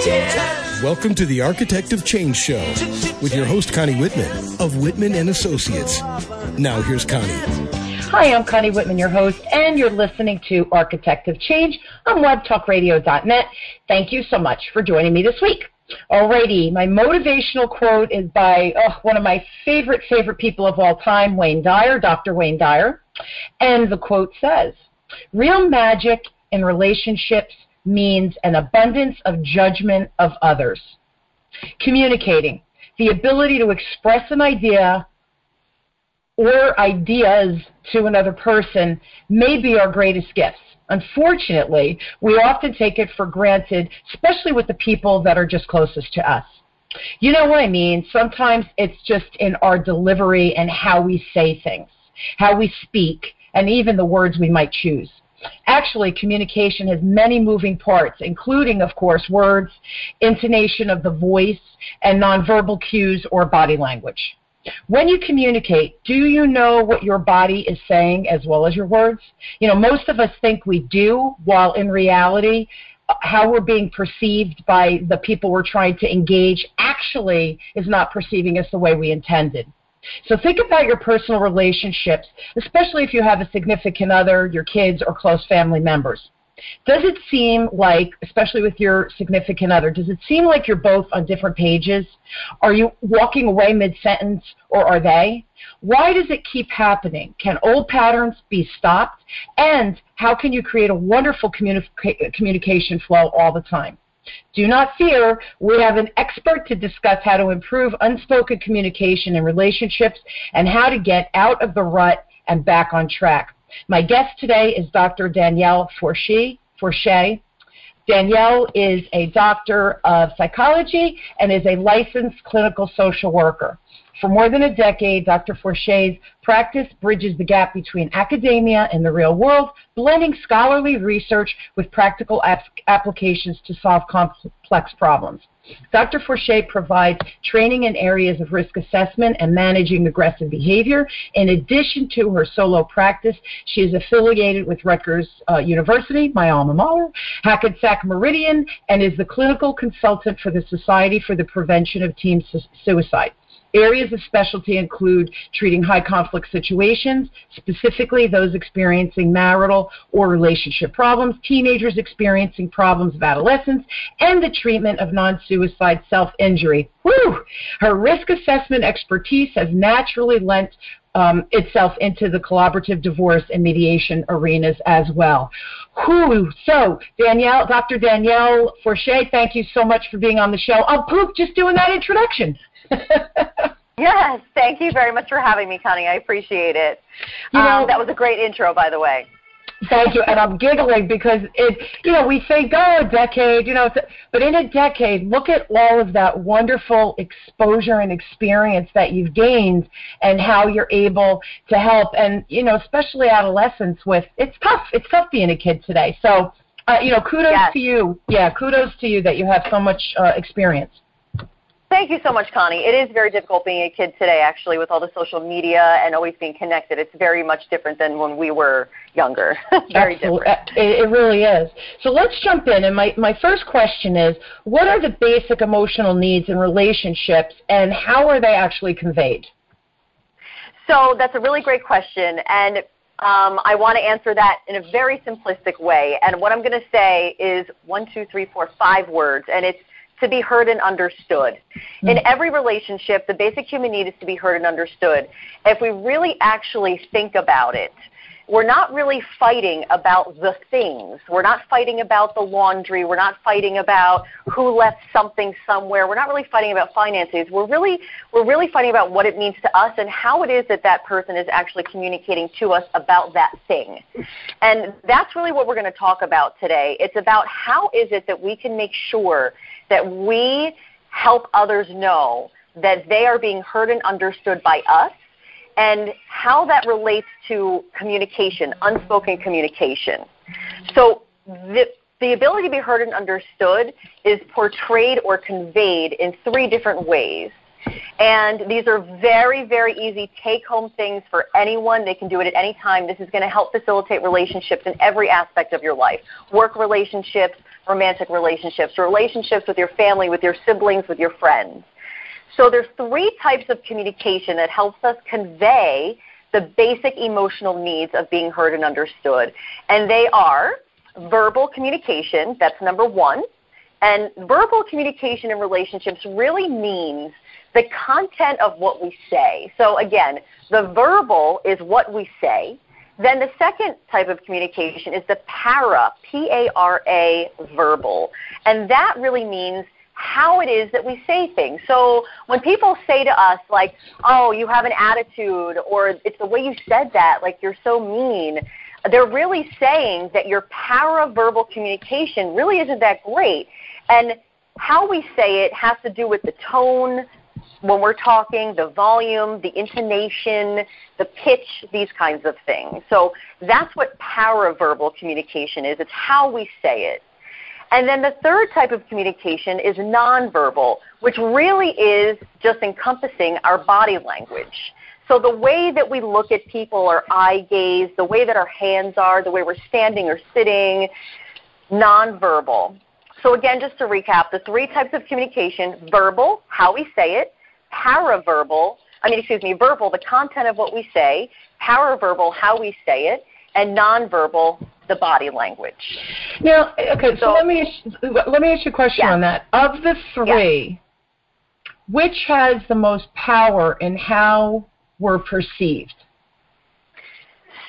Welcome to the Architect of Change Show with your host Connie Whitman of Whitman and Associates. Now here's Connie. Hi, I'm Connie Whitman, your host, and you're listening to Architect of Change on webtalkradio.net. Thank you so much for joining me this week. Alrighty, my motivational quote is by oh, one of my favorite, favorite people of all time, Wayne Dyer, Dr. Wayne Dyer. And the quote says, Real magic in relationships means an abundance of judgment of others. Communicating, the ability to express an idea or ideas to another person may be our greatest gifts. Unfortunately, we often take it for granted, especially with the people that are just closest to us. You know what I mean? Sometimes it's just in our delivery and how we say things, how we speak, and even the words we might choose. Actually, communication has many moving parts, including, of course, words, intonation of the voice, and nonverbal cues or body language. When you communicate, do you know what your body is saying as well as your words? You know, most of us think we do, while in reality, how we're being perceived by the people we're trying to engage actually is not perceiving us the way we intended. So think about your personal relationships, especially if you have a significant other, your kids, or close family members. Does it seem like, especially with your significant other, does it seem like you're both on different pages? Are you walking away mid sentence or are they? Why does it keep happening? Can old patterns be stopped? And how can you create a wonderful communi- communication flow all the time? Do not fear, we have an expert to discuss how to improve unspoken communication in relationships and how to get out of the rut and back on track. My guest today is Dr. Danielle Forshee. Forshee. Danielle is a doctor of psychology and is a licensed clinical social worker. For more than a decade, Dr. Forshee's practice bridges the gap between academia and the real world, blending scholarly research with practical ap- applications to solve complex problems. Dr. Forshee provides training in areas of risk assessment and managing aggressive behavior. In addition to her solo practice, she is affiliated with Rutgers uh, University, my alma mater, Hackensack Meridian, and is the clinical consultant for the Society for the Prevention of Teen Su- Suicide. Areas of specialty include treating high conflict situations, specifically those experiencing marital or relationship problems, teenagers experiencing problems of adolescence, and the treatment of non suicide self injury. Whew! Her risk assessment expertise has naturally lent um, itself into the collaborative divorce and mediation arenas as well. Whew. So, Danielle, Dr. Danielle Forshee, thank you so much for being on the show. Oh, poop, just doing that introduction. yes, thank you very much for having me, Connie. I appreciate it. You know, um, that was a great intro, by the way. Thank you, and I'm giggling because it, you know, we think, oh, a decade, you know, but in a decade, look at all of that wonderful exposure and experience that you've gained, and how you're able to help, and you know, especially adolescents with, it's tough, it's tough being a kid today. So, uh, you know, kudos yes. to you. Yeah, kudos to you that you have so much uh, experience. Thank you so much, Connie. It is very difficult being a kid today, actually, with all the social media and always being connected. It's very much different than when we were younger. very Absolutely. different. It, it really is. So let's jump in. And my, my first question is what are the basic emotional needs in relationships, and how are they actually conveyed? So that's a really great question. And um, I want to answer that in a very simplistic way. And what I'm going to say is one, two, three, four, five words. And it's to be heard and understood. In hmm. every relationship, the basic human need is to be heard and understood. If we really actually think about it, we're not really fighting about the things. We're not fighting about the laundry. We're not fighting about who left something somewhere. We're not really fighting about finances. We're really we're really fighting about what it means to us and how it is that that person is actually communicating to us about that thing. And that's really what we're going to talk about today. It's about how is it that we can make sure that we help others know that they are being heard and understood by us and how that relates to communication, unspoken communication. So the, the ability to be heard and understood is portrayed or conveyed in three different ways. And these are very, very easy take home things for anyone. They can do it at any time. This is going to help facilitate relationships in every aspect of your life work relationships, romantic relationships, relationships with your family, with your siblings, with your friends. So there's three types of communication that helps us convey the basic emotional needs of being heard and understood. And they are verbal communication, that's number one. And verbal communication in relationships really means the content of what we say. So again, the verbal is what we say. Then the second type of communication is the para, P-A-R-A, verbal. And that really means how it is that we say things. So when people say to us like, "Oh, you have an attitude," or "It's the way you said that," like you're so mean, they're really saying that your paraverbal communication really isn't that great. And how we say it has to do with the tone when we're talking, the volume, the intonation, the pitch, these kinds of things. So that's what paraverbal communication is. It's how we say it. And then the third type of communication is nonverbal, which really is just encompassing our body language. So the way that we look at people, our eye gaze, the way that our hands are, the way we're standing or sitting, nonverbal. So again, just to recap, the three types of communication, verbal, how we say it, paraverbal, I mean, excuse me, verbal, the content of what we say, paraverbal, how we say it, and nonverbal, the body language. Now, okay, so, so let me let me ask you a question on that. Of the three, which has the most power in how we're perceived?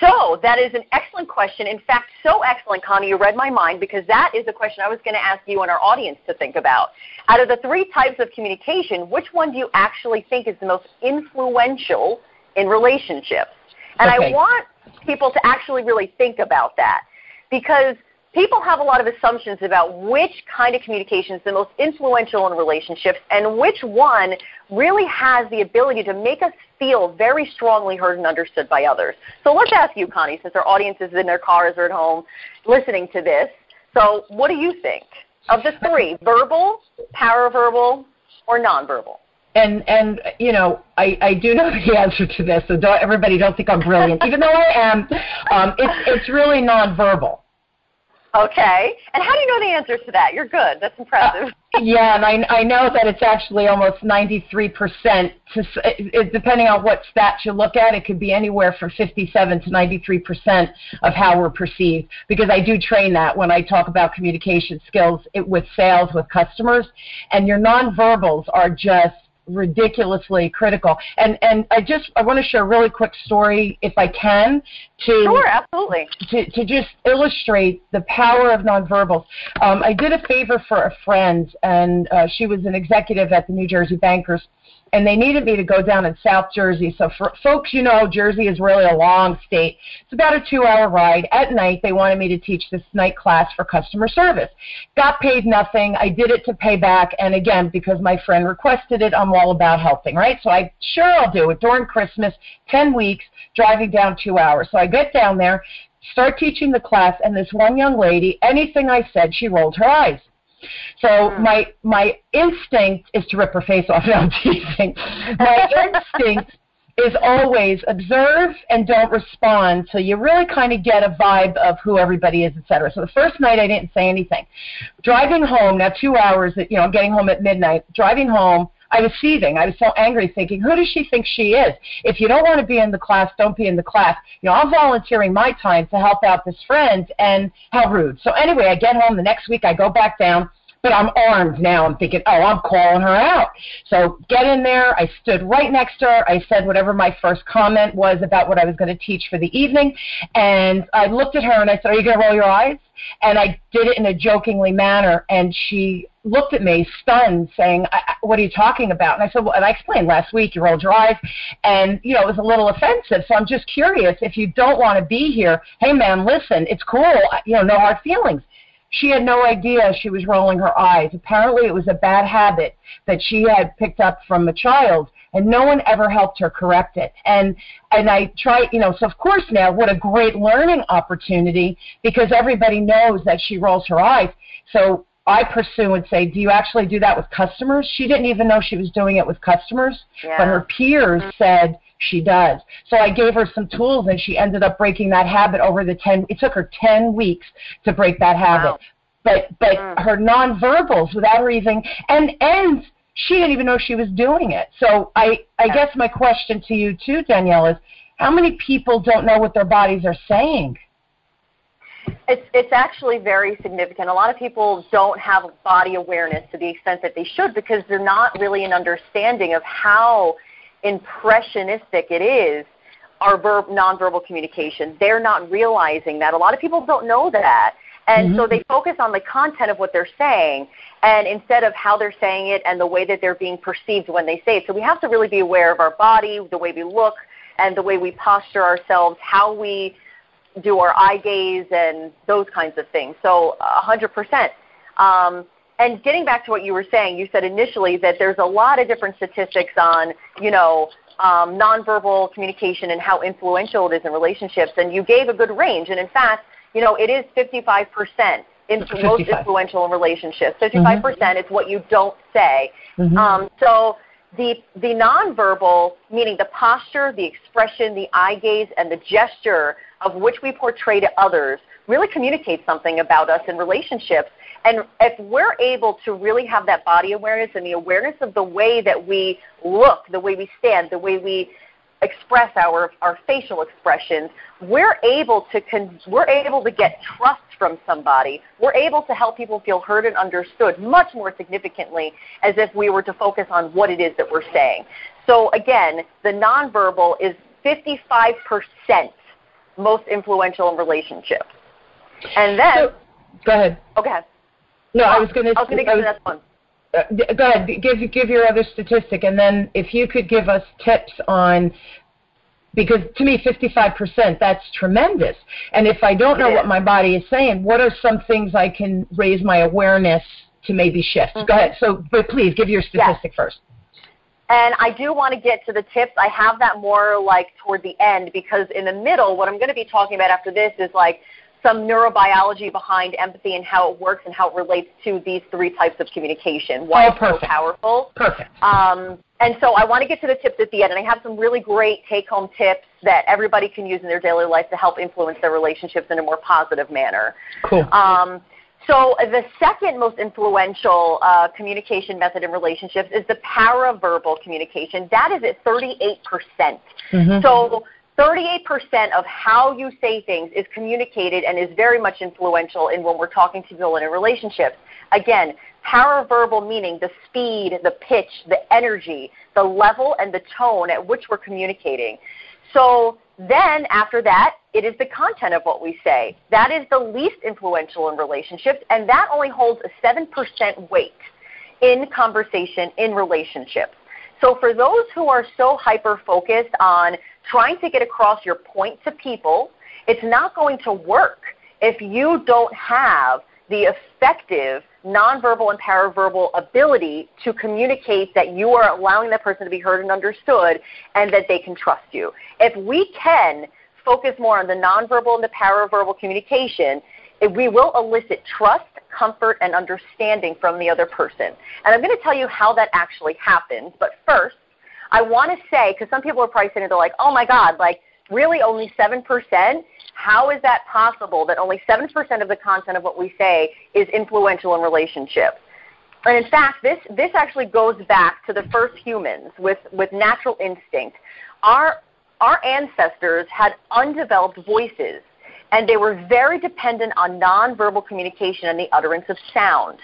So that is an excellent question. In fact, so excellent, Connie, you read my mind because that is a question I was going to ask you and our audience to think about. Out of the three types of communication, which one do you actually think is the most influential in relationships? And okay. I want people to actually really think about that because people have a lot of assumptions about which kind of communication is the most influential in relationships and which one really has the ability to make us feel very strongly heard and understood by others. So let's ask you, Connie, since our audience is in their cars or at home listening to this. So what do you think of the three, verbal, paraverbal, or nonverbal? and and you know I, I do know the answer to this, so don't everybody don't think I'm brilliant, even though I am. Um, it's it's really nonverbal. Okay. And how do you know the answers to that? You're good. That's impressive. Uh, yeah, and I, I know that it's actually almost 93%. To, it, depending on what stats you look at, it could be anywhere from 57 to 93% of how we're perceived. Because I do train that when I talk about communication skills it, with sales, with customers. And your nonverbals are just ridiculously critical. And and I just I want to share a really quick story, if I can, to sure, absolutely, to to just illustrate the power of nonverbals. Um, I did a favor for a friend, and uh, she was an executive at the New Jersey Bankers and they needed me to go down in South Jersey. So for folks, you know, Jersey is really a long state. It's about a two-hour ride. At night, they wanted me to teach this night class for customer service. Got paid nothing. I did it to pay back, and again, because my friend requested it, I'm all about helping, right? So I sure I'll do it during Christmas, 10 weeks, driving down two hours. So I get down there, start teaching the class, and this one young lady, anything I said, she rolled her eyes. So mm. my my instinct is to rip her face off. No, I'm teasing. My instinct is always observe and don't respond so you really kind of get a vibe of who everybody is, etc. So the first night I didn't say anything. Driving home, now two hours, you know, I'm getting home at midnight. Driving home, I was seething. I was so angry, thinking, who does she think she is? If you don't want to be in the class, don't be in the class. You know, I'm volunteering my time to help out this friend, and how rude. So anyway, I get home the next week. I go back down but I'm armed now. I'm thinking, oh, I'm calling her out. So get in there. I stood right next to her. I said whatever my first comment was about what I was going to teach for the evening. And I looked at her and I said, are you going to roll your eyes? And I did it in a jokingly manner. And she looked at me stunned saying, what are you talking about? And I said, well, and I explained last week you rolled your eyes and, you know, it was a little offensive. So I'm just curious if you don't want to be here, hey man, listen, it's cool. You know, no hard feelings. She had no idea she was rolling her eyes. Apparently, it was a bad habit that she had picked up from a child, and no one ever helped her correct it. And and I try, you know, so of course now, what a great learning opportunity because everybody knows that she rolls her eyes. So I pursue and say, do you actually do that with customers? She didn't even know she was doing it with customers, yeah. but her peers said she does. So I gave her some tools and she ended up breaking that habit over the 10, it took her 10 weeks to break that habit. Wow. but but mm. her nonverbals without her even and and she didn't even know she was doing it. So I I yeah. guess my question to you too, Danielle, is how many people don't know what their bodies are saying? It's it's actually very significant. A lot of people don't have body awareness to the extent that they should because they're not really an understanding of how impressionistic it is our verb nonverbal communication. They're not realizing that. A lot of people don't know that. And mm-hmm. so they focus on the content of what they're saying and instead of how they're saying it and the way that they're being perceived when they say it. So we have to really be aware of our body, the way we look, and the way we posture ourselves, how we do our eye gaze and those kinds of things. So 100%. Um, and getting back to what you were saying, you said initially that there's a lot of different statistics on, you know, um, nonverbal communication and how influential it is in relationships. And you gave a good range. And in fact, you know, it is 55% in, most influential in relationships. 55% mm-hmm. is what you don't say. Mm-hmm. Um, so the, the nonverbal, meaning the posture, the expression, the eye gaze, and the gesture of which we portray to others, really communicates something about us in relationships. And if we're able to really have that body awareness and the awareness of the way that we look, the way we stand, the way we express our, our facial expressions, we're able to con- we're able to get trust from somebody. We're able to help people feel heard and understood much more significantly as if we were to focus on what it is that we're saying. So again, the nonverbal is 55% most influential in relationships. And then so, go ahead. Oh, okay. No, I was going to. I was going to get to that one. Uh, go ahead, give give your other statistic, and then if you could give us tips on, because to me, 55%, that's tremendous. And if I don't know what my body is saying, what are some things I can raise my awareness to maybe shift? Mm-hmm. Go ahead. So, but please give your statistic yes. first. And I do want to get to the tips. I have that more like toward the end because in the middle, what I'm going to be talking about after this is like some neurobiology behind empathy and how it works and how it relates to these three types of communication. Why oh, it's so powerful. Perfect. Um, and so I want to get to the tips at the end, and I have some really great take-home tips that everybody can use in their daily life to help influence their relationships in a more positive manner. Cool. Um, so the second most influential uh, communication method in relationships is the paraverbal communication. That is at 38%. Mm-hmm. So 38% of how you say things is communicated and is very much influential in when we're talking to people in a relationship. Again, paraverbal meaning the speed, the pitch, the energy, the level, and the tone at which we're communicating. So then after that, it is the content of what we say. That is the least influential in relationships, and that only holds a 7% weight in conversation in relationships. So for those who are so hyper focused on trying to get across your point to people, it's not going to work if you don't have the effective nonverbal and paraverbal ability to communicate that you are allowing that person to be heard and understood and that they can trust you. If we can focus more on the nonverbal and the paraverbal communication, eh, we will elicit trust, comfort, and understanding from the other person. And I'm going to tell you how that actually happens. But first, I want to say, because some people are probably saying, they're like, oh my God, like, really only 7%? How is that possible that only 7% of the content of what we say is influential in relationships? And in fact, this, this actually goes back to the first humans with, with natural instinct. Our, our ancestors had undeveloped voices and they were very dependent on nonverbal communication and the utterance of sound.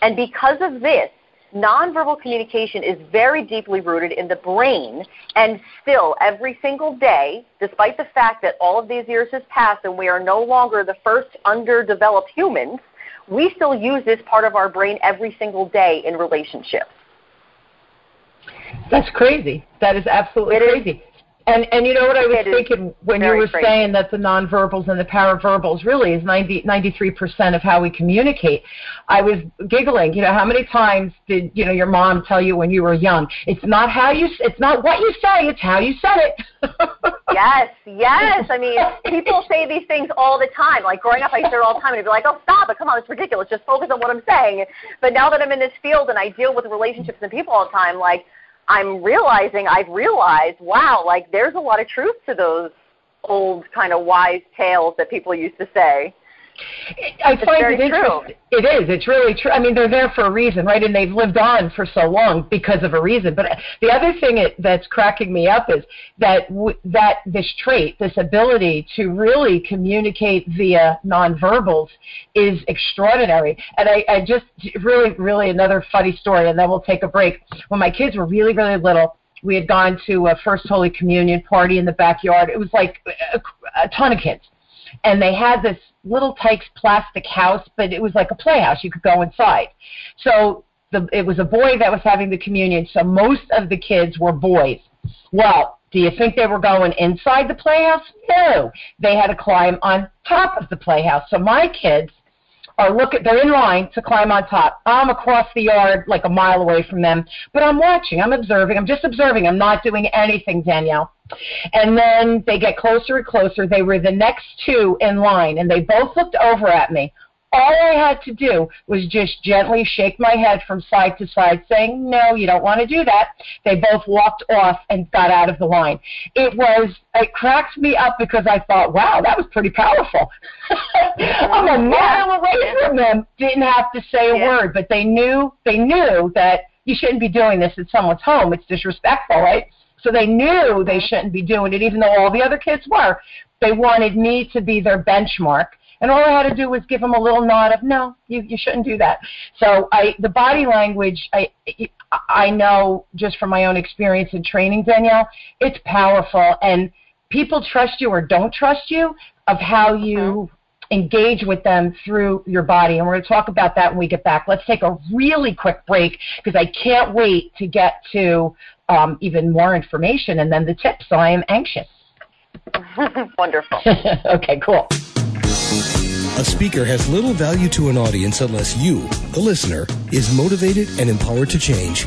And because of this, nonverbal communication is very deeply rooted in the brain, and still, every single day, despite the fact that all of these years has passed and we are no longer the first underdeveloped humans, we still use this part of our brain every single day in relationships. That's crazy. That is absolutely it crazy. Is, and and you know what I was thinking when you were saying that the nonverbals and the paraverbals really is 90, 93% of how we communicate. I was giggling. You know, how many times did you know your mom tell you when you were young? It's not how you. It's not what you say. It's how you said it. yes, yes. I mean, people say these things all the time. Like growing up, I hear it all the time, and I'd be like, "Oh, stop it! Come on, it's ridiculous. Just focus on what I'm saying." But now that I'm in this field and I deal with relationships and people all the time, like I'm realizing I've realized, wow, like there's a lot of truth to those old kind of wise tales that people used to say. I it's find it interesting. It is. It's really true. I mean, they're there for a reason, right? And they've lived on for so long because of a reason. But the other thing it, that's cracking me up is that w- that this trait, this ability to really communicate via nonverbals, is extraordinary. And I, I just really, really another funny story, and then we'll take a break. When my kids were really, really little, we had gone to a First Holy Communion party in the backyard. It was like a, a ton of kids and they had this Little Tikes plastic house, but it was like a playhouse. You could go inside. So the, it was a boy that was having the communion, so most of the kids were boys. Well, do you think they were going inside the playhouse? No. They had to climb on top of the playhouse. So my kids are looking they're in line to climb on top. I'm across the yard like a mile away from them, but I'm watching, I'm observing, I'm just observing, I'm not doing anything, Danielle. And then they get closer and closer. They were the next two in line, and they both looked over at me. All I had to do was just gently shake my head from side to side, saying, No, you don't want to do that. They both walked off and got out of the line. It was, it cracked me up because I thought, Wow, that was pretty powerful. I'm a mile away from them, didn't have to say a Yeah. word, but they knew, they knew that you shouldn't be doing this at someone's home. It's disrespectful, right? So they knew they shouldn't be doing it, even though all the other kids were. They wanted me to be their benchmark. And all I had to do was give him a little nod of no, you, you shouldn't do that. So I, the body language, I, I know just from my own experience in training, Danielle, it's powerful, and people trust you or don't trust you of how you engage with them through your body. And we're going to talk about that when we get back. Let's take a really quick break because I can't wait to get to um, even more information and then the tips. So I am anxious. Wonderful. okay, cool. A speaker has little value to an audience unless you, the listener, is motivated and empowered to change.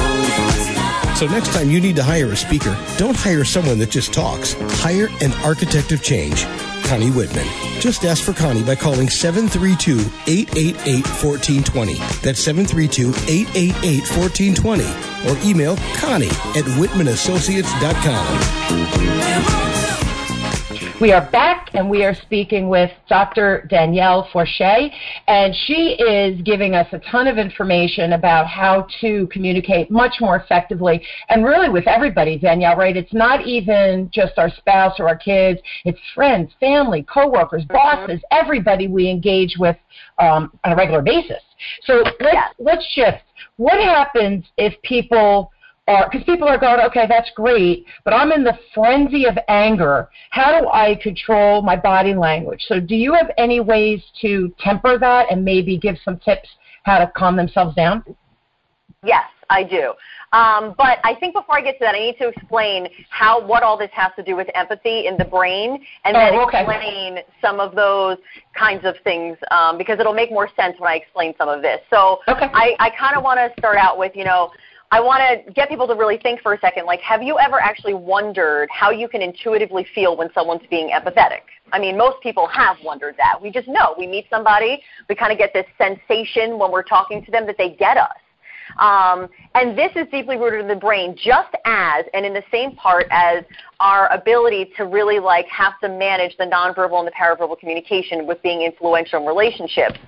So next time you need to hire a speaker, don't hire someone that just talks. Hire an architect of change. Connie Whitman. Just ask for Connie by calling 732-888-1420. That's 732-888-1420. Or email Connie at whitmanassociates.com. We are back and we are speaking with Dr. Danielle Forshee, and she is giving us a ton of information about how to communicate much more effectively and really with everybody, Danielle, right? It's not even just our spouse or our kids, it's friends, family, coworkers, bosses, everybody we engage with um, on a regular basis. So let's, Yeah. let's shift. What happens if people because people are going, okay, that's great, but I'm in the frenzy of anger. How do I control my body language? So, do you have any ways to temper that and maybe give some tips how to calm themselves down? Yes, I do. Um, but I think before I get to that, I need to explain how what all this has to do with empathy in the brain, and then Oh, okay. explain some of those kinds of things um, because it'll make more sense when I explain some of this. So Okay. I, I kind of want to start out with, you know, I want to get people to really think for a second. Like, have you ever actually wondered how you can intuitively feel when someone's being empathetic? I mean, most people have wondered that. We just know. We meet somebody, we kind of get this sensation when we're talking to them that they get us. Um, and this is deeply rooted in the brain, just as and in the same part as our ability to really like have to manage the nonverbal and the paraverbal communication with being influential in relationships.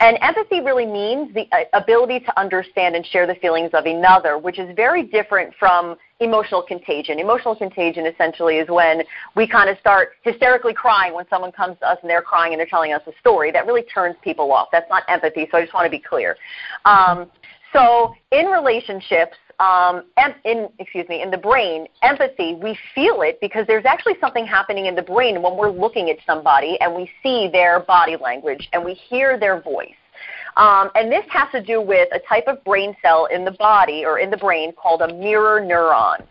And empathy really means the uh, ability to understand and share the feelings of another, which is very different from emotional contagion. Emotional contagion essentially is when we kind of start hysterically crying when someone comes to us and they're crying and they're telling us a story. That really turns people off. That's not empathy, so I just want to be clear. Um, so in relationships, um, em- in excuse me, in the brain, empathy, we feel it because there's actually something happening in the brain when we're looking at somebody and we see their body language and we hear their voice. Um, and this has to do with a type of brain cell in the body or in the brain called a mirror neuron.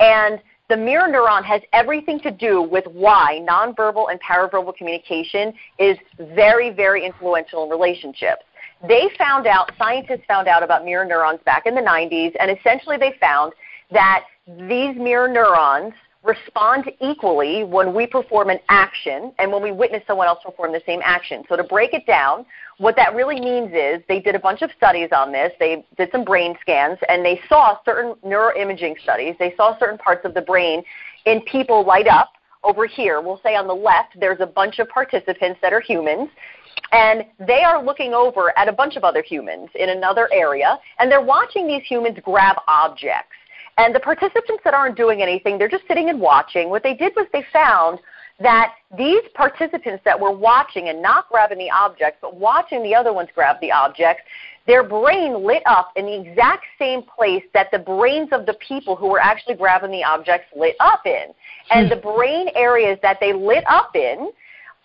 And the mirror neuron has everything to do with why nonverbal and paraverbal communication is very, very influential in relationships. They found out, scientists found out about mirror neurons back in the 90s, and essentially they found that these mirror neurons respond equally when we perform an action and when we witness someone else perform the same action. So to break it down, what that really means is they did a bunch of studies on this. They did some brain scans and they saw certain neuroimaging studies. They saw certain parts of the brain in people light up over here. We'll say on the left there's a bunch of participants that are humans and they are looking over at a bunch of other humans in another area and they're watching these humans grab objects. And the participants that aren't doing anything, they're just sitting and watching. What they did was they found that these participants that were watching and not grabbing the objects, but watching the other ones grab the objects, their brain lit up in the exact same place that the brains of the people who were actually grabbing the objects lit up in. And hmm. the brain areas that they lit up in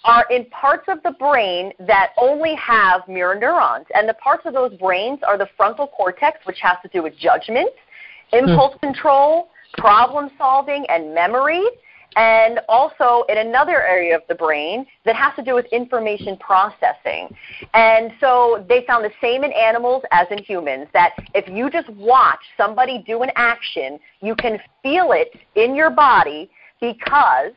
are in parts of the brain that only have mirror neurons. And the parts of those brains are the frontal cortex, which has to do with judgment impulse mm. control, problem solving, and memory. And also in another area of the brain that has to do with information processing. And so they found the same in animals as in humans that if you just watch somebody do an action, you can feel it in your body because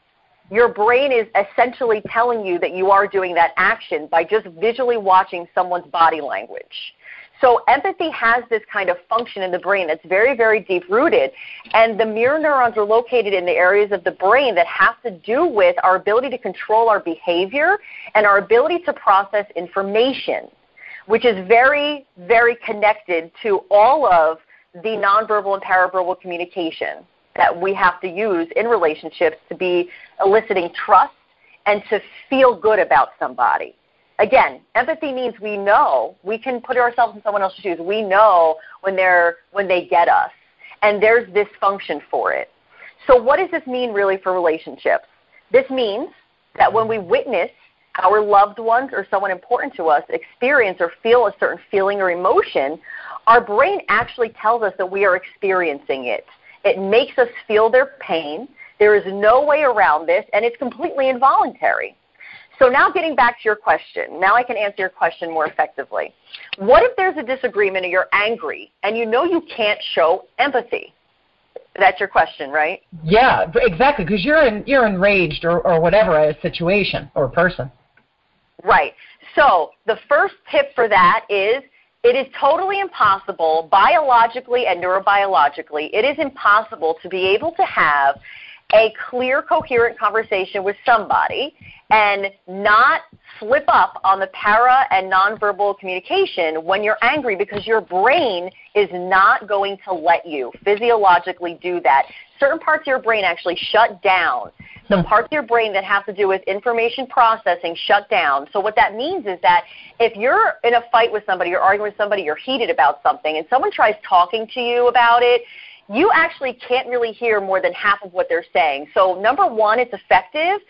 your brain is essentially telling you that you are doing that action by just visually watching someone's body language. So empathy has this kind of function in the brain that's very, very deep rooted. And the mirror neurons are located in the areas of the brain that have to do with our ability to control our behavior and our ability to process information, which is very, very connected to all of the nonverbal and paraverbal communication that we have to use in relationships to be eliciting trust and to feel good about somebody again, empathy means we know we can put ourselves in someone else's shoes. We know when they're when they get us, and there's this function for it. So, what does this mean really for relationships? This means that when we witness our loved ones or someone important to us experience or feel a certain feeling or emotion, our brain actually tells us that we are experiencing it. It makes us feel their pain. There is no way around this, and it's completely involuntary. So now getting back to your question, now I can answer your question more effectively. What if there's a disagreement and you're angry and you know you can't show empathy? That's your question, right? Yeah, exactly, because you're in, you're enraged or, or whatever at a situation or a person. Right. So the first tip for that is it is totally impossible biologically and neurobiologically. It is impossible to be able to have a clear, coherent conversation with somebody and not slip up on the para and nonverbal communication when you're angry because your brain is not going to let you physiologically do that. Certain parts of your brain actually shut down. The hmm. parts of your brain that have to do with information processing shut down. So what that means is that if you're in a fight with somebody, you're arguing with somebody, you're heated about something, and someone tries talking to you about it, you actually can't really hear more than half of what they're saying. So number one, it's effective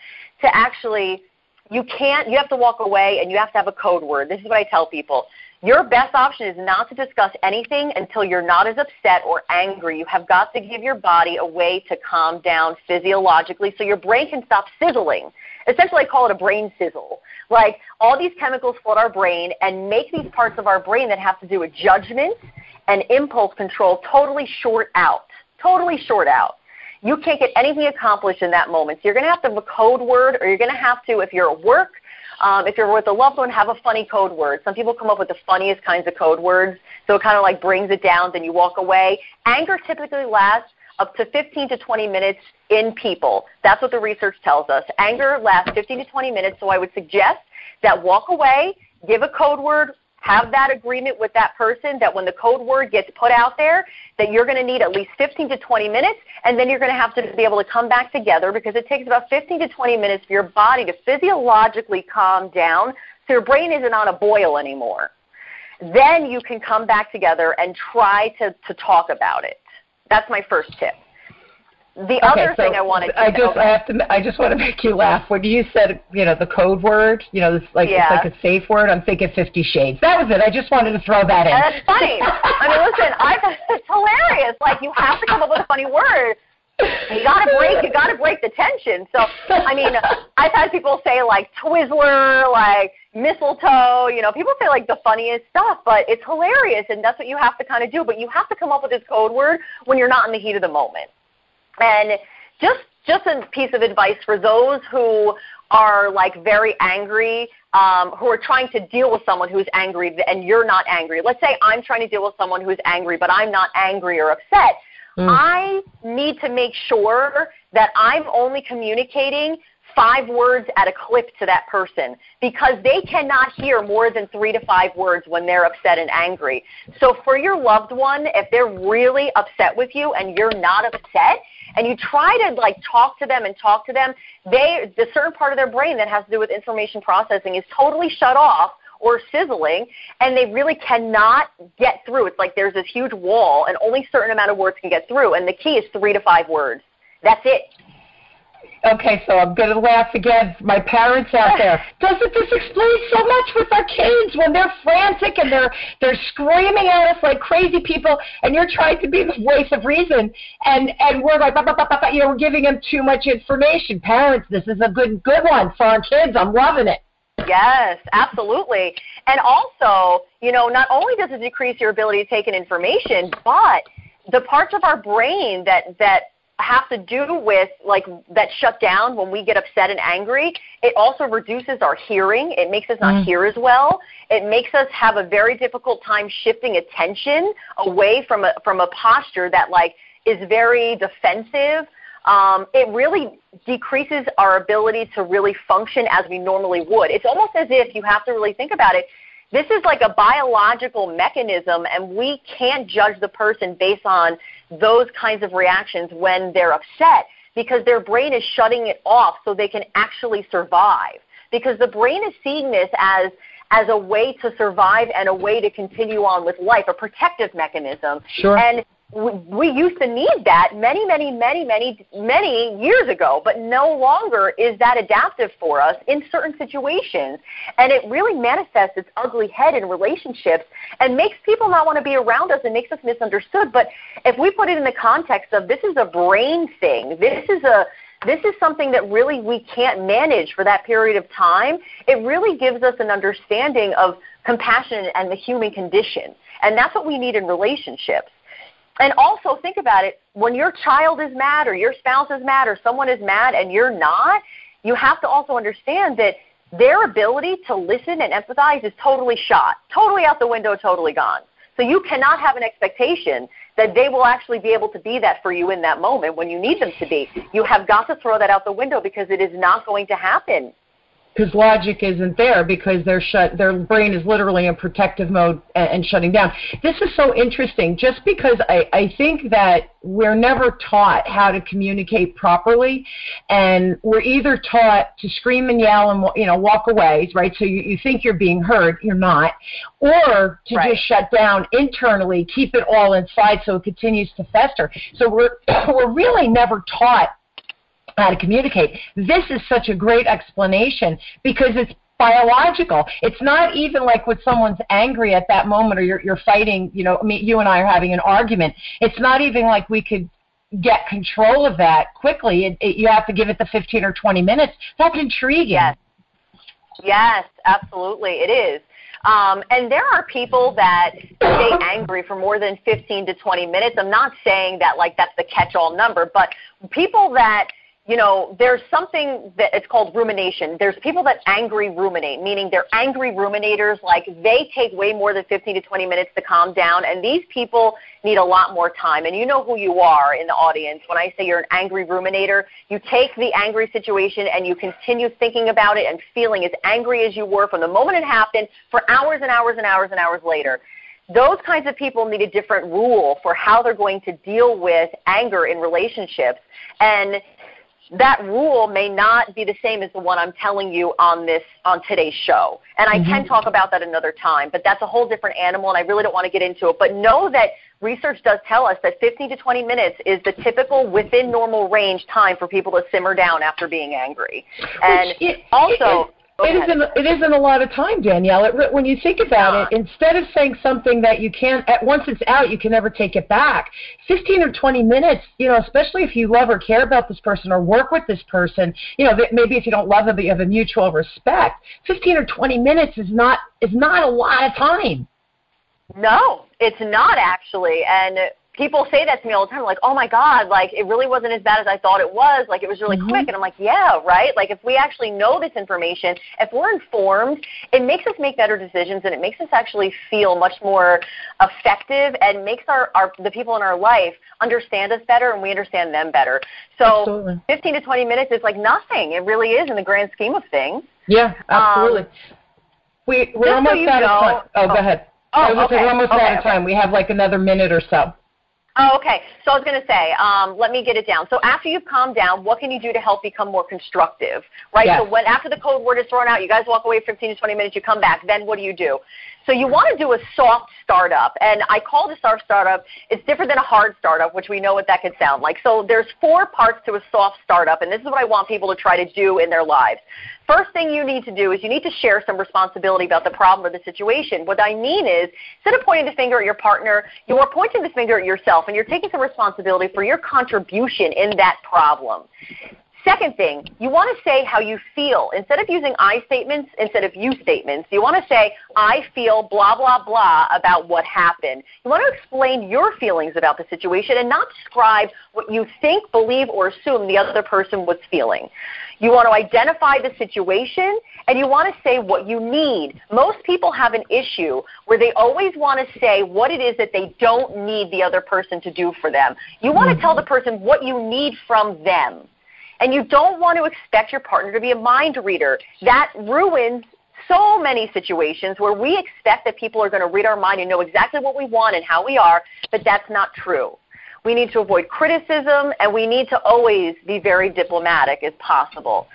to actually you can't you have to walk away and you have to have a code word. This is what I tell people. Your best option is not to discuss anything until you're not as upset or angry. You have got to give your body a way to calm down physiologically so your brain can stop sizzling. Essentially, I call it a brain sizzle. Like all these chemicals flood our brain and make these parts of our brain that have to do with judgment and impulse control totally short out. Totally short out. You can't get anything accomplished in that moment. So you're going to have to have a code word, or you're going to have to, if you're at work, um, if you're with a loved one, have a funny code word. Some people come up with the funniest kinds of code words, so it kind of like brings it down, then you walk away. Anger typically lasts up to 15 to 20 minutes in people. That's what the research tells us. Anger lasts 15 to 20 minutes, so I would suggest that walk away, give a code word, have that agreement with that person that when the code word gets put out there, that you're going to need at least 15 to 20 minutes, and then you're going to have to be able to come back together because it takes about 15 to 20 minutes for your body to physiologically calm down so your brain isn't on a boil anymore. Then you can come back together and try to, to talk about it. That's my first tip. The okay, other so thing I wanted to I just okay. I have to I just want to make you laugh when you said you know the code word you know this like yeah. it's like a safe word I'm thinking Fifty Shades that was it I just wanted to throw that in. And that's funny. I mean, listen, I it's hilarious. Like you have to come up with a funny word. You got to break. You gotta break the tension. So, I mean, I've had people say like Twizzler, like mistletoe, you know, people say like the funniest stuff, but it's hilarious and that's what you have to kind of do. But you have to come up with this code word when you're not in the heat of the moment. And just just a piece of advice for those who are like very angry, um, who are trying to deal with someone who's angry and you're not angry. Let's say I'm trying to deal with someone who's angry, but I'm not angry or upset. Mm. I need to make sure that I'm only communicating five words at a clip to that person because they cannot hear more than three to five words when they're upset and angry. So for your loved one, if they're really upset with you and you're not upset, and you try to like talk to them and talk to them, they the certain part of their brain that has to do with information processing is totally shut off or sizzling and they really cannot get through. It's like there's this huge wall and only certain amount of words can get through and the key is 3 to 5 words. That's it. Okay, so I'm going to laugh again. My parents out there. Doesn't this explain so much with our kids when they're frantic and they're they're screaming at us like crazy people, and you're trying to be the voice of reason, and and we're like, bah, bah, bah, bah, you know, we're giving them too much information. Parents, this is a good good one for our kids. I'm loving it. Yes, absolutely. And also, you know, not only does it decrease your ability to take in information, but the parts of our brain that that have to do with like that shut down when we get upset and angry. It also reduces our hearing. It makes us not mm. hear as well. It makes us have a very difficult time shifting attention away from a from a posture that like is very defensive. Um, it really decreases our ability to really function as we normally would. It's almost as if you have to really think about it. This is like a biological mechanism, and we can't judge the person based on those kinds of reactions when they're upset because their brain is shutting it off so they can actually survive. Because the brain is seeing this as as a way to survive and a way to continue on with life, a protective mechanism. Sure. And we used to need that many, many, many, many, many years ago, but no longer is that adaptive for us in certain situations. And it really manifests its ugly head in relationships and makes people not want to be around us and makes us misunderstood. But if we put it in the context of this is a brain thing, this is a this is something that really we can't manage for that period of time. It really gives us an understanding of compassion and the human condition. And that's what we need in relationships. And also think about it when your child is mad or your spouse is mad or someone is mad and you're not, you have to also understand that their ability to listen and empathize is totally shot, totally out the window, totally gone. So you cannot have an expectation that they will actually be able to be that for you in that moment when you need them to be. You have got to throw that out the window because it is not going to happen because logic isn't there because they're shut their brain is literally in protective mode and, and shutting down. This is so interesting. Just because I, I think that we're never taught how to communicate properly and we're either taught to scream and yell and you know walk away right? So you, you think you're being heard you're not. Or to right. just shut down internally keep it all inside so it continues to fester. So we're we're really never taught how to communicate. This is such a great explanation because it's biological. It's not even like when someone's angry at that moment or you're, you're fighting, you know, mean, you and I are having an argument. It's not even like we could get control of that quickly. It, it, you have to give it the 15 or 20 minutes. That's intriguing. Yes, yes absolutely. It is. Um, and there are people that stay angry for more than 15 to 20 minutes. I'm not saying that like that's the catch-all number, but people that you know, there's something that it's called rumination. There's people that angry ruminate, meaning they're angry ruminators. Like they take way more than 15 to 20 minutes to calm down, and these people need a lot more time. And you know who you are in the audience. When I say you're an angry ruminator, you take the angry situation and you continue thinking about it and feeling as angry as you were from the moment it happened for hours and hours and hours and hours later those kinds of people need a different rule for how they're going to deal with anger in relationships. And that rule may not be the same as the one I'm telling you on this on today's show. And I mm-hmm. can talk about that another time, but that's a whole different animal and I really don't want to get into it. But know that research does tell us that 15 to 20 minutes is the typical within normal range time for people to simmer down after being angry. And it, also it, it isn't. It isn't a lot of time, Danielle. It, when you think about it, instead of saying something that you can't, at once it's out, you can never take it back. Fifteen or twenty minutes, you know, especially if you love or care about this person or work with this person, you know, maybe if you don't love them but you have a mutual respect, fifteen or twenty minutes is not is not a lot of time. No, it's not actually, and people say that to me all the time, like, oh my God, like it really wasn't as bad as I thought it was. Like it was really mm-hmm. quick. And I'm like, yeah, right? Like if we actually know this information, if we're informed, it makes us make better decisions and it makes us actually feel much more effective and makes our, our the people in our life understand us better and we understand them better. So absolutely. 15 to 20 minutes is like nothing. It really is in the grand scheme of things. Yeah, absolutely. Um, we, we're almost so out know, of time. Oh, oh, go ahead. Oh, okay. We're almost okay, out of time. We have like another minute or so. Oh, okay. So I was going to say, um, let me get it down. So after you've calmed down, what can you do to help become more constructive, right? Yes. So when after the code word is thrown out, you guys walk away 15 to 20 minutes, you come back. Then what do you do? So you want to do a soft startup, and I call this our startup. It's different than a hard startup, which we know what that could sound like. So there's four parts to a soft startup, and this is what I want people to try to do in their lives. First thing you need to do is you need to share some responsibility about the problem or the situation. What I mean is, instead of pointing the finger at your partner, you are pointing the finger at yourself, and you're taking some responsibility for your contribution in that problem. Second thing, you want to say how you feel. Instead of using I statements, instead of you statements, you want to say, I feel blah, blah, blah about what happened. You want to explain your feelings about the situation and not describe what you think, believe, or assume the other person was feeling. You want to identify the situation and you want to say what you need. Most people have an issue where they always want to say what it is that they don't need the other person to do for them. You want to mm-hmm. tell the person what you need from them. And you don't want to expect your partner to be a mind reader. That ruins so many situations where we expect that people are going to read our mind and know exactly what we want and how we are, but that's not true. We need to avoid criticism, and we need to always be very diplomatic as possible.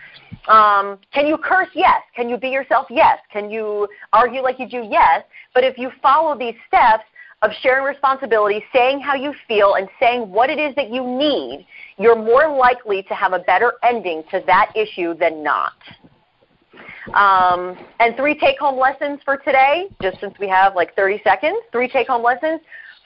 Um, can you curse? Yes. Can you be yourself? Yes. Can you argue like you do? Yes. But if you follow these steps, of sharing responsibility, saying how you feel, and saying what it is that you need, you're more likely to have a better ending to that issue than not. Um, and three take home lessons for today, just since we have like 30 seconds. Three take home lessons.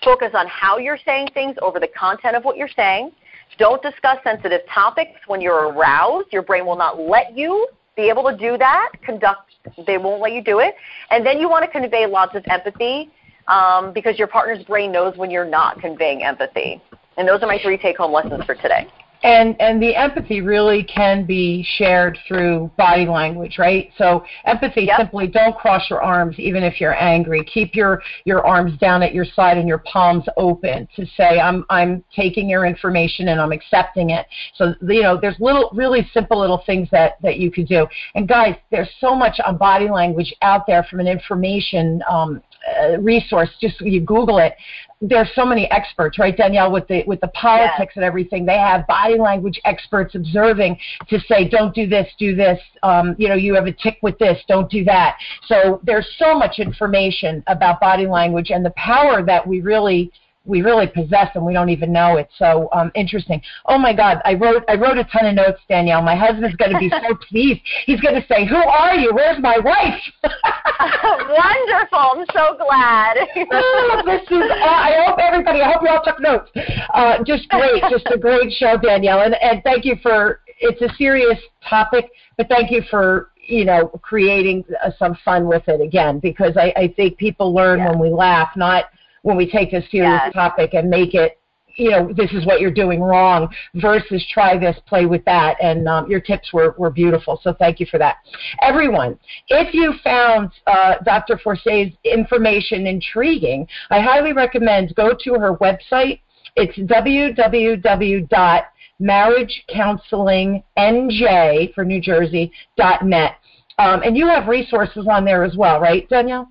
Focus on how you're saying things over the content of what you're saying. Don't discuss sensitive topics when you're aroused. Your brain will not let you be able to do that. Conduct, they won't let you do it. And then you want to convey lots of empathy um, because your partner's brain knows when you're not conveying empathy. And those are my three take home lessons for today. And and the empathy really can be shared through body language, right? So empathy yep. simply don't cross your arms even if you're angry. Keep your your arms down at your side and your palms open to say I'm I'm taking your information and I'm accepting it. So you know, there's little really simple little things that that you could do. And guys, there's so much on body language out there from an information um, uh, resource. Just you Google it. There's so many experts, right, Danielle, with the with the politics yes. and everything. They have body language experts observing to say, don't do this, do this. Um, you know, you have a tick with this, don't do that. So there's so much information about body language and the power that we really we really possess and we don't even know it. So um, interesting. Oh my God, I wrote I wrote a ton of notes, Danielle. My husband's going to be so pleased. He's going to say, "Who are you? Where's my wife?" Wonderful. I'm so glad. oh, this is. Uh, I hope everybody. I hope you all took notes. Uh, just great. Just a great show, Danielle. And and thank you for. It's a serious topic, but thank you for you know creating uh, some fun with it again because I, I think people learn when we laugh, not when we take a serious yes. topic and make it you know, this is what you're doing wrong versus try this, play with that. And um, your tips were, were beautiful. So thank you for that. Everyone, if you found uh, Dr. Forshee's information intriguing, I highly recommend go to her website. It's www.marriagecounselingnj for New Jersey dot net. Um, and you have resources on there as well, right, Danielle?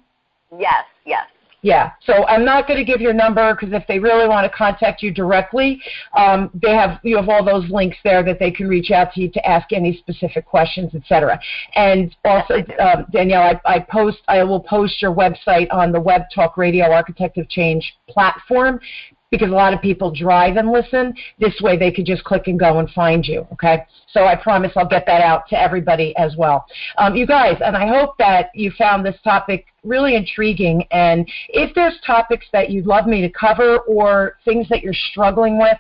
Yes, yes. Yeah. So I'm not going to give your number because if they really want to contact you directly, um, they have you have all those links there that they can reach out to you to ask any specific questions, etc. And also, um, Danielle, I, I post I will post your website on the Web Talk Radio Architect of Change platform. Because a lot of people drive and listen. This way they could just click and go and find you, okay? So I promise I'll get that out to everybody as well. Um, you guys, and I hope that you found this topic really intriguing. And if there's topics that you'd love me to cover or things that you're struggling with,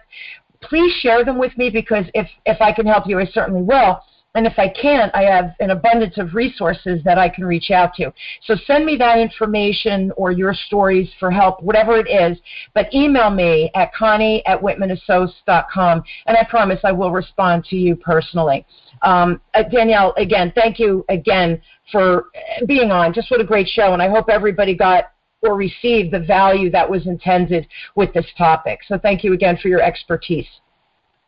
please share them with me because if, if I can help you, I certainly will. And if I can't, I have an abundance of resources that I can reach out to. So send me that information or your stories for help, whatever it is. But email me at connie at whitmanassociates.com, and I promise I will respond to you personally. Um, uh, Danielle, again, thank you again for being on. Just what a great show, and I hope everybody got or received the value that was intended with this topic. So thank you again for your expertise.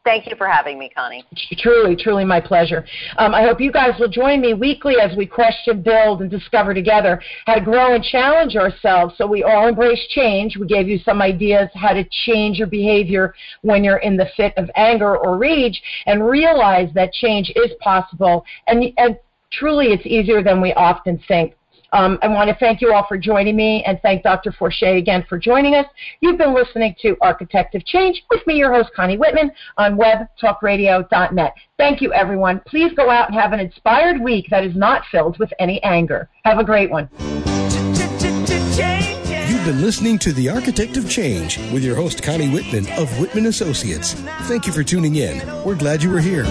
Thank you for having me, Connie. Truly, truly my pleasure. Um, I hope you guys will join me weekly as we question, build, and discover together how to grow and challenge ourselves so we all embrace change. We gave you some ideas how to change your behavior when you're in the fit of anger or rage and realize that change is possible and, and truly it's easier than we often think. Um, I want to thank you all for joining me and thank Dr. Forshee again for joining us. You've been listening to Architect of Change with me, your host, Connie Whitman, on webtalkradio.net. Thank you, everyone. Please go out and have an inspired week that is not filled with any anger. Have a great one. You've been listening to The Architect of Change with your host, Connie Whitman of Whitman Associates. Thank you for tuning in. We're glad you were here.